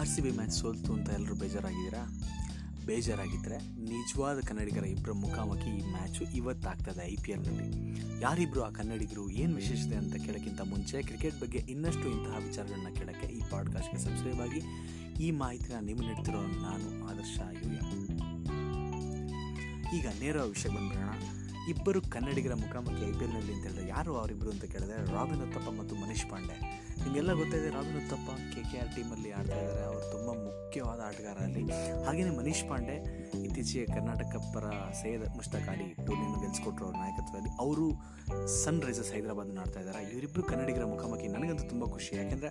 R C B match ಸೋಲ್ತು ಅಂತ ಎಲ್ಲರೂ ಬೇಜಾರಾಗಿದ್ದೀರಾ? ಬೇಜಾರಾಗಿದ್ದರೆ ನಿಜವಾದ ಕನ್ನಡಿಗರ ಇಬ್ಬರ ಮುಖಾಮುಖಿ ಈ ಮ್ಯಾಚು ಇವತ್ತಾಗ್ತದೆ ಐ ಪಿ ಎಲ್ನಲ್ಲಿ ಯಾರಿಬ್ಬರು ಆ ಕನ್ನಡಿಗರು ಏನು ವಿಶೇಷತೆ ಅಂತ ಕೇಳೋಕ್ಕಿಂತ ಮುಂಚೆ ಕ್ರಿಕೆಟ್ ಬಗ್ಗೆ ಇನ್ನಷ್ಟು ಇಂತಹ ವಿಚಾರಗಳನ್ನ ಕೇಳೋಕ್ಕೆ ಈ ಪಾಡ್ಕಾಸ್ಟ್ಗೆ ಸಬ್ಸ್ಕ್ರೈಬ್ ಆಗಿ ಈ ಮಾಹಿತಿನ ನಿಮ್ಮ ನೆಡ್ತಿರೋ ನಾನು ಆದರ್ಶ ಯು ಎಂ ಈಗ ನೇರ ವಿಷಯ ಬಂದ್ಬಿಡೋಣ. ಇಬ್ಬರು ಕನ್ನಡಿಗರ ಮುಖಾಮುಖಿ ಐ ಪಿ ಎಲ್ನಲ್ಲಿ ಅಂತ ಹೇಳಿದ್ರೆ ಯಾರು ಅವರಿಬ್ಬರು ಅಂತ ಕೇಳಿದ್ರೆ ರಾಬಿನ್ ಉತ್ತಪ್ಪ ಮತ್ತು ಮನೀಶ್ ಪಾಂಡೆ. ನಿಮಗೆಲ್ಲ ಗೊತ್ತಿದೆ Robin Uthappa K K R ಟೀಮಲ್ಲಿ ಆಡ್ತಾ ಇದ್ದಾರೆ. ಅವರು ತುಂಬ ಮುಖ್ಯವಾದ ಆಟಗಾರ ಅಲ್ಲಿ ಹಾಗೆಯೇ ಮನೀಶ್ ಪಾಂಡೆ ಇತ್ತೀಚೆಗೆ ಕರ್ನಾಟಕ ಪರ ಸೈಯದ್ ಮುಷ್ತಾಕ್ ಅಲಿ ಟೂರ್ನಿಯನ್ನು ಗೆಲ್ಸ್ಕೊಟ್ರು ಅವ್ರ ನಾಯಕತ್ವದಲ್ಲಿ. ಅವರು ಸನ್ ರೈಸರ್ಸ್ ಹೈದರಾಬಾದ್ನ ಆಡ್ತಾ ಇದ್ದಾರೆ. ಇವರಿಬ್ಬರು ಕನ್ನಡಿಗರ ಮುಖಾಮುಖಿ. ನನಗಂತೂ ತುಂಬ ಖುಷಿ. ಯಾಕೆಂದರೆ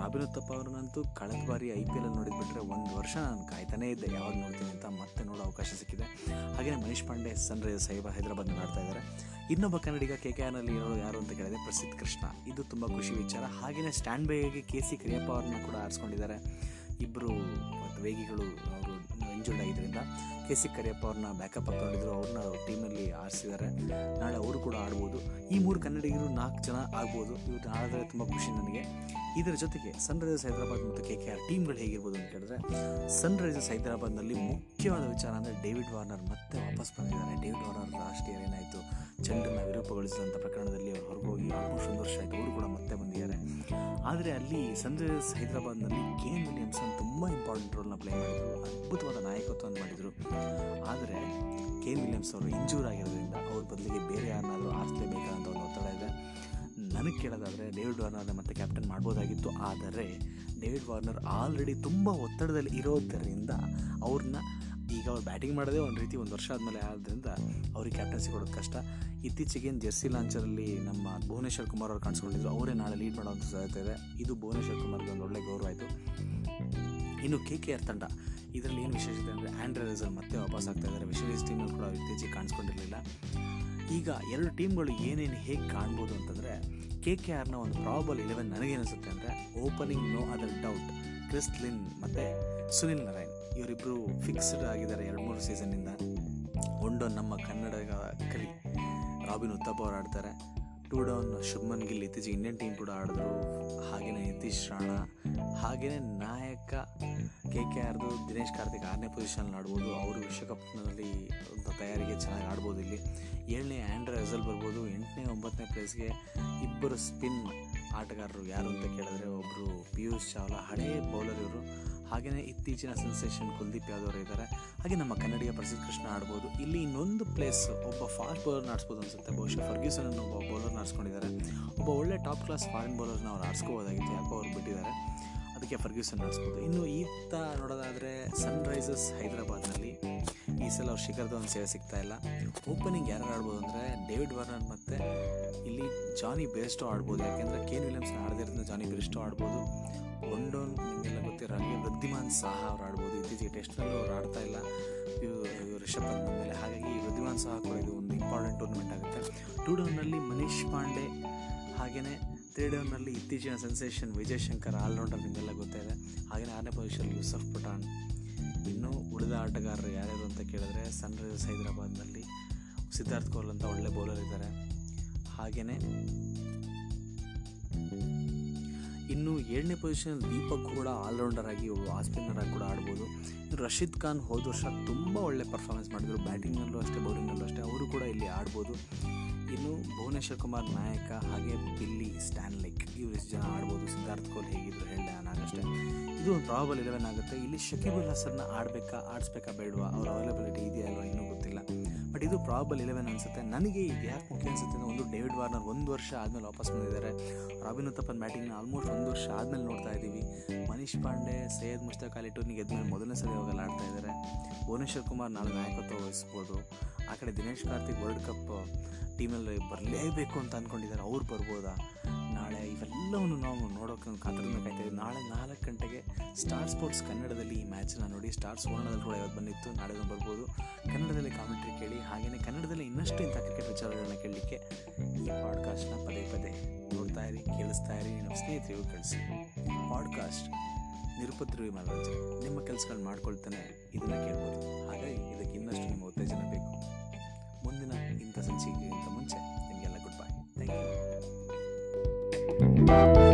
ರಾಬಿನ್ ಉತ್ತಪ್ಪ ಅವ್ರನ್ನಂತೂ ಕಳೆದ ಬಾರಿ ಐ ಪಿ ಎಲ್ ನೋಡಿದ್ಬಿಟ್ರೆ ಒಂದು ವರ್ಷ ನಾನು ಕಾಯ್ತಾನೇ ಇದ್ದೆ. ಯಾವಾಗ ನೋಡ್ತೀನಿ ಅಂತ ಮತ್ತೆ ನೋಡೋ ಅವಕಾಶ ಸಿಕ್ಕಿದೆ. ಹಾಗೆಯೇ ಮನೀಶ್ ಪಾಂಡೆ ಸನ್ ರೈಸರ್ಸ್ ಹೈಬ ಹೈದರಾಬಾದ್ನ ಆಡ್ತಾ ಇದ್ದಾರೆ. ಇನ್ನೊಬ್ಬ ಕನ್ನಡಿಗ ಕೆ ಕೆ ಆರ್ನಲ್ಲಿ ಇರೋರು ಯಾರು ಅಂತ ಕೇಳಿದ್ರೆ ಪ್ರಸಿದ್ಧ ಕೃಷ್ಣ. ಇದು ತುಂಬ ಖುಷಿ ವಿಚಾರ. ಹಾಗೆಯೇ ಸ್ಟ್ಯಾಂಡ್ ಬೈಗೆ ಕೆ ಸಿ ಕರಿಯಪ್ಪ ಅವ್ರನ್ನ ಕೂಡ ಆರಿಸ್ಕೊಂಡಿದ್ದಾರೆ. ಇಬ್ಬರು ವೇಗಿಗಳು ಅವರು ಇಂಜುರ್ಡ್ ಆಗಿದ್ದರಿಂದ ಕೆ ಸಿ ಕರಿಯಪ್ಪ ಅವ್ರನ್ನ ಬ್ಯಾಕಪ್ ಹಾಕೊಂಡಿದ್ರು ಅವ್ರನ್ನ ಟೀಮಲ್ಲಿ ಆರಿಸಿದ್ದಾರೆ. ನಾಳೆ ಅವರು ಕೂಡ ಆಡ್ಬೋದು. ಈ ಮೂರು ಕನ್ನಡಿಗರು ನಾಲ್ಕು ಜನ ಆಗ್ಬೋದು. ಇವತ್ತು ಆಡಿದ್ರೆ ತುಂಬ ಖುಷಿ ನನಗೆ. ಇದರ ಜೊತೆಗೆ ಸನ್ ರೈಸರ್ಸ್ ಹೈದರಾಬಾದ್ ಮತ್ತು ಕೆ ಕೆ ಆರ್ ಟೀಮ್ಗಳು ಹೇಗಿರ್ಬೋದು ಅಂತ ಹೇಳಿದ್ರೆ ಸನ್ರೈಸರ್ಸ್ ಹೈದರಾಬಾದ್ನಲ್ಲಿ ಮುಖ್ಯವಾದ ವಿಚಾರ ಅಂದರೆ ಡೇವಿಡ್ ವಾರ್ನರ್ ಮತ್ತೆ ವಾಪಸ್ ಬಂದಿದ್ದಾರೆ. ಡೇವಿಡ್ ವಾರ್ನರ್ ಲಾಸ್ಟ್ ಇಯರ್ ಏನಾಯಿತು ಚೆಂಡನ್ನು ವಿರೂಪಗೊಳಿಸಿದಂಥ ಪ್ರಕರಣದಲ್ಲಿ ಅವರು ಹೊರಗೋಗಿ ಆಲ್ಮೋಸ್ಟ್ ಒಂದು ವರ್ಷ ಆಯಿತು. ಅವರು ಕೂಡ ಮತ್ತೆ ಬಂದಿದ್ದಾರೆ. ಆದರೆ ಅಲ್ಲಿ ಸನ್ ರೈಸರ್ಸ್ ಹೈದರಾಬಾದ್ನಲ್ಲಿ ಎನ್ ವಿಲಿಯಮ್ಸನ್ ತುಂಬ ಇಂಪಾರ್ಟೆಂಟ್ ರೋಲ್ನ ಪ್ಲೇ ಮಾಡಿದರು. ಅದ್ಭುತವಾದ ನಾಯಕತ್ವವನ್ನು ಮಾಡಿದರು. ಆದರೆ ಕೇನ್ ವಿಲಿಯಮ್ಸ್ ಅವರು ಇಂಜೂರ್ ಆಗಿರೋದ್ರಿಂದ ಅವ್ರ ಬದಲಿಗೆ ಬೇರೆ ಯಾರನ್ನಾದರೂ ಆರಿಸಲೇಬೇಕಾದಂಥ ಒಂದು ಒತ್ತಡ ಇದೆ. ನನಗೆ ಕೇಳೋದಾದರೆ ಡೇವಿಡ್ ವಾರ್ನರ್ನ ಮತ್ತೆ ಕ್ಯಾಪ್ಟನ್ ಮಾಡ್ಬೋದಾಗಿತ್ತು. ಆದರೆ ಡೇವಿಡ್ ವಾರ್ನರ್ ಆಲ್ರೆಡಿ ತುಂಬ ಒತ್ತಡದಲ್ಲಿ ಇರೋದರಿಂದ ಅವ್ರನ್ನ ಈಗ ಅವ್ರು ಬ್ಯಾಟಿಂಗ್ ಮಾಡೋದೇ ಒಂದು ರೀತಿ ಒಂದು ವರ್ಷ ಆದಮೇಲೆ ಆದ್ದರಿಂದ ಅವ್ರಿಗೆ ಕ್ಯಾಪ್ಟನ್ಸಿ ಕೊಡೋದು ಕಷ್ಟ. ಇತ್ತೀಚೆಗೆ ಜೆರ್ಸಿ ಲಾಂಚರಲ್ಲಿ ನಮ್ಮ ಭುವನೇಶ್ವರ್ ಕುಮಾರ್ ಅವ್ರು ಕಾಣಿಸ್ಕೊಂಡಿದ್ರು. ಅವರೇ ನಾಳೆ ಲೀಡ್ ಮಾಡೋವಂಥ ಸಾಧ್ಯತೆ ಇದೆ. ಇದು ಭುವನೇಶ್ವರ್ ಕುಮಾರ್ಗೆ ಒಂದು ಒಳ್ಳೆ ಗೌರವ ಆಯಿತು. ಇನ್ನು ಕೆ. ಕೆ. ಆರ್ ತಂಡ. ಇದರಲ್ಲಿ ಏನು ವಿಶೇಷತೆ ಅಂದರೆ ಆ್ಯಂಡ್ರೆ ರೆಸಲ್ ಮತ್ತೆ ವಾಪಸ್ ಆಗ್ತಾ ಇದ್ದಾರೆ. ವಿಶೇಷ ಟೀಮಲ್ಲಿ ಕೂಡ ಇತ್ತೀಚೆಗೆ ಕಾಣಿಸ್ಕೊಂಡಿರಲಿಲ್ಲ. ಈಗ ಎರಡು ಟೀಮ್ಗಳು ಏನೇನು ಹೇಗೆ ಕಾಣ್ಬೋದು ಅಂತಂದರೆ ಕೆ ಕೆ ಆರ್ನ ಒಂದು ಪ್ರಾಬಲ್ ಇಲೆವೆನ್ ನನಗೇನಿಸುತ್ತೆ ಅಂದರೆ opening no other doubt Chris Lynn ಮತ್ತು ಸುನಿಲ್ ನಾರಾಯಣ್ ಇವರಿಬ್ಬರು ಫಿಕ್ಸ್ಡ್ ಆಗಿದ್ದಾರೆ ಎರಡು ಮೂರು ಸೀಸನ್ನಿಂದ ಒಂದು ನಮ್ಮ ಕನ್ನಡ ಕಲಿ. ರಾಬಿನ್ ಉತ್ತಪ್ಪ ಅವರು ಆಡ್ತಾರೆ. ಟೂ ಡೌನ್ ಶುಭ್ಮನ್ ಗಿಲ್ ಇತ್ತೀಚೆಗೆ ಇಂಡಿಯನ್ ಟೀಮ್ ಕೂಡ ಆಡಿದ್ರು. ನಿತೀಶ್ ರಾಣ ಹಾಗೆಯೇ ನಾಯಕ ಕೆ ಕೆ ಆರ್ದು ದಿನೇಶ್ ಕಾರ್ತಿಕ್ ಆರನೇ ಪೊಸಿಷನ್ ಆಡ್ಬೋದು. ಅವರು ವಿಶ್ವಕಪ್ನಲ್ಲಿ ತಯಾರಿಗೆ ಚೆನ್ನಾಗಿ ಆಡ್ಬೋದು ಇಲ್ಲಿ. ಏಳನೇ ಆ್ಯಂಡ್ರೆ ರೆಸಲ್ ಬರ್ಬೋದು. ಎಂಟನೇ, ಒಂಬತ್ತನೇ ಪ್ಲೇಸ್ಗೆ ಇಬ್ಬರು ಸ್ಪಿನ್ ಆಟಗಾರರು ಯಾರು ಅಂತ ಕೇಳಿದ್ರೆ ಒಬ್ಬರು ಪಿಯೂಷ್ ಚಾವ್ಲಾ, ಹಳೇ ಬೌಲರ್ ಇವರು. ಹಾಗೆಯೇ ಇತ್ತೀಚಿನ ಸೆನ್ಸೇಷನ್ ಕುಲ್ದೀಪ್ ಯಾದವ್ರು ಇದ್ದಾರೆ ಹಾಗೆ ನಮ್ಮ ಕನ್ನಡಿಗ ಪ್ರಸಿದ್ಧ ಕೃಷ್ಣ ಆಡ್ಬೋದು. ಇಲ್ಲಿ ಇನ್ನೊಂದು ಪ್ಲೇಸ್ ಒಬ್ಬ ಫಾಸ್ಟ್ ಬೌಲರ್ ಆಡಿಸ್ಬೋದು ಅನ್ಸುತ್ತೆ. ಬಹುಶಃ ಫರ್ಗ್ಯೂಸನ್ ಅನ್ನೋ ಒಬ್ಬ ಬೌಲರ್ನ ಆಡಿಸ್ಕೊಂಡಿದ್ದಾರೆ ಒಬ್ಬ ಒಳ್ಳೆ ಟಾಪ್ ಕ್ಲಾಸ್ ಫಾರಿನ್ ಬೌಲರ್ನ ಅವ್ರು ಆಡಿಸ್ಕೋಬೋದಾಗಿತ್ತು. ಯಾಕೋ ಅವ್ರು ಬಿಟ್ಟಿದ್ದಾರೆ. ಅದಕ್ಕೆ ಫರ್ಗ್ಯೂಸನ್ ಆಡಿಸ್ಬೋದು ಇನ್ನು ಈತ ನೋಡೋದಾದರೆ ಸನ್ ರೈಸರ್ಸ್ ಹೈದರಾಬಾದ್ನಲ್ಲಿ. ಈ ಸಲ ಅವ್ರು ಶಿಖರ್ದ ಒಂದು ಸೇವೆ ಸಿಗ್ತಾ ಇಲ್ಲ. ಓಪನಿಂಗ್ ಯಾರು ಆಡ್ಬೋದು ಅಂದರೆ ಡೇವಿಡ್ ವರ್ನನ್ ಮತ್ತು ಇಲ್ಲಿ ಜಾನಿ ಬೇಸ್ಟೋ ಆಡ್ಬೋದು. ಯಾಕೆಂದರೆ ಕೇನ್ ವಿಲಿಯಮ್ಸ್ನ ಆಡದಿರೋದ್ರಿಂದ ಜಾನಿ ಬೆರಿಸ್ಟೋ ಆಡ್ಬೋದು. ಒಂಡೋನ್ ನಿಮಗೆಲ್ಲ ಗೊತ್ತಿರೋ ಹಾಗೆ ವೃದ್ಧಿಮಾನ್ ಸಹ ಅವ್ರು ಆಡ್ಬೋದು. ಇತ್ತೀಚೆಗೆ ಟೆಸ್ಟ್ನಲ್ಲೂ ಅವ್ರು ಆಡ್ತಾ ಇಲ್ಲ. ರಿಷಬ್ ಪಂತ್ ಮೇಲೆ. ಹಾಗಾಗಿ ವೃದ್ಧಿಮಾನ್ ಸಹ ಕೂಡ ಇದು ಒಂದು ಇಂಪಾರ್ಟೆಂಟ್ ಟೂರ್ನಮೆಂಟ್ ಆಗುತ್ತೆ. ಟೂ ಡೌನ್ನಲ್ಲಿ ಮನೀಶ್ ಪಾಂಡೆ ಹಾಗೆಯೇ ತ್ರೀ ಡೌನ್ನಲ್ಲಿ ಇತ್ತೀಚಿನ ಸೆನ್ಸೇಷನ್ ವಿಜಯ್ ಶಂಕರ್ ಆಲ್ರೌಂಡರ್ ನಿಮಗೆಲ್ಲ ಗೊತ್ತಿದೆ ಹಾಗೆಯೇ ಆರನೇ ಪೊಸಿಷನ್ ಯೂಸಫ್ ಪಠಾಣ್ ಇನ್ನು ಉಳಿದ ಆಟಗಾರರು ಯಾರ್ಯಾರು ಅಂತ ಕೇಳಿದ್ರೆ, ಸನ್ ರೈಸರ್ಸ್ ಹೈದರಾಬಾದ್ನಲ್ಲಿ ಸಿದ್ಧಾರ್ಥ್ ಕೋಲ್ ಅಂತ ಒಳ್ಳೆ ಬೌಲರ್ ಇದ್ದಾರೆ. ಹಾಗೆಯೇ ಇನ್ನು ಏಳನೇ ಪೊಸಿಷನ್ ದೀಪಕ್ ಕೂಡ ಆಲ್ರೌಂಡರ್ ಆಗಿ ಆ ಸ್ಪಿನ್ನರ್ ಆಗಿ ಕೂಡ ಆಡ್ಬೋದು. ರಶೀದ್ ಖಾನ್ ಹೋದ ವರ್ಷ ತುಂಬ ಒಳ್ಳೆ ಪರ್ಫಾರ್ಮೆನ್ಸ್ ಮಾಡಿದರು. ಬ್ಯಾಟಿಂಗ್ನಲ್ಲೂ ಅಷ್ಟೇ ಬೌಲಿಂಗ್ನಲ್ಲೂ ಅಷ್ಟೇ. ಅವರು ಕೂಡ ಇಲ್ಲಿ ಆಡ್ಬೋದು. ಇನ್ನು ಭುವನೇಶ್ವರ್ ಕುಮಾರ್ ನಾಯಕ ಹಾಗೆ ಬಿಲ್ಲಿ ಸ್ಟ್ಯಾನ್ಲಿಕ್ ಇವರು ಎಷ್ಟು ಜನ ಆಡ್ಬೋದು, ಸಿದ್ಧಾರ್ಥ್ ಕೋಲ್ ಹೇಗಿದ್ರು ಹೇಳಿದೆ ನಾನಷ್ಟೇ ಇದು ಒಂದು ಪ್ರಾಬಲ್ ಇಲೆವೆನ್ ಆಗುತ್ತೆ. ಇಲ್ಲಿ ಶಕೀಬುಲ್ ಹಸನ್ನ ಆಡಬೇಕಾ, ಆಡಿಸ್ಬೇಕಾ ಬೇಡವಾ? ಅವ್ರ ಅವೈಲಬಿಲಿಟಿ ಇದೆಯಾ ಅಲ್ವಾ ಇನ್ನೂ ಗೊತ್ತಿಲ್ಲ. ಬಟ್ ಇದು ಪ್ರಾಬಲ್ ಇಲೆವೆನ್ ಅನಿಸುತ್ತೆ. ನನಗೆ ಇದು ಯಾಕೆ ಮುಖ್ಯ ಅನಿಸುತ್ತೆ ಅಂದರೆ ಒಂದು ಡೇವಿಡ್ ವಾರ್ನರ್ ಒಂದು ವರ್ಷ ಆದಮೇಲೆ ವಾಪಸ್ ಬಂದಿದ್ದಾರೆ. ರಾಬಿನ್ ಉತ್ತಪ್ಪನ್ ಬ್ಯಾಟಿಂಗ್ನ ಆಲ್ಮೋಸ್ಟ್ ಒಂದು ವರ್ಷ ಆದಮೇಲೆ ನೋಡ್ತಾ ಇದ್ದೀವಿ. ಮನೀಶ್ ಪಾಂಡೆ, ಸೈಯದ್ ಮುಷ್ತಾಕ್ ಅಲಿ ಟೂರ್ನಿಗೆ ಎದ್ಮೇಲೆ ಮೊದಲನೇ ಸಲ ಇವಾಗೆಲ್ಲ ಆಡ್ತಾ ಇದ್ದಾರೆ. ಭುವನೇಶ್ವರ್ ಕುಮಾರ್ ನಾಳೆ ನಾಯಕತ್ವ ವಹಿಸ್ಬೋದು. ಆ ಕಡೆ ದಿನೇಶ್ ಕಾರ್ತಿಕ್ ವರ್ಲ್ಡ್ ಕಪ್ ಟೀಮಲ್ಲಿ ಬರಲೇಬೇಕು ಅಂತ ಅಂದ್ಕೊಂಡಿದ್ದಾರೆ ಅವ್ರು ಬರ್ಬೋದಾ? ನಾಳೆ ಇವೆಲ್ಲವನ್ನು ನಾವು ನೋಡೋಕೆ ಕಾತರದಿಂದ ನಾಳೆ ನಾಲ್ಕು ಗಂಟೆಗೆ ಸ್ಟಾರ್ ಸ್ಪೋರ್ಟ್ಸ್ ಕನ್ನಡದಲ್ಲಿ ಈ ಮ್ಯಾಚನ್ನ ನೋಡಿ ಸ್ಟಾರ್ ಸುವರ್ಣದಲ್ಲಿ ಕೂಡ ಇವತ್ತು ಬಂದಿತ್ತು. ನಾಳೆ ಬರ್ಬೋದು. ಕನ್ನಡದಲ್ಲಿ ಕಾಮೆಂಟ್ರಿ ಕೇಳಿ ಹಾಗೆಯೇ ಕನ್ನಡದಲ್ಲಿ ಇನ್ನಷ್ಟು ಇಂಥ ಕ್ರಿಕೆಟ್ ವಿಚಾರಗಳನ್ನ ಕೇಳಲಿಕ್ಕೆ ಈ ಪಾಡ್ಕಾಸ್ಟ್ನ ಪದೇ ಪದೇ ನೋಡ್ತಾ ಇರಿ, ಕೇಳಿಸ್ತಾ ಇರಿ. ನಮ್ಮ ಸ್ನೇಹಿತರಿಗೂ ಕಳಿಸಿ. ಪಾಡ್ಕಾಸ್ಟ್ ನಿರುಪದ್ರವಿ ಮನೋರಂಜನೆ. ನಿಮ್ಮ ಕೆಲಸಗಳನ್ನ ಮಾಡ್ಕೊಳ್ತಾನೆ. ಇದನ್ನು ಕೇಳ್ಬೋದು. ಹಾಗಾಗಿ ಇದಕ್ಕೆ ಇನ್ನಷ್ಟು ಇಂಥ ಸಂಚಿಕೆಗಿಂತ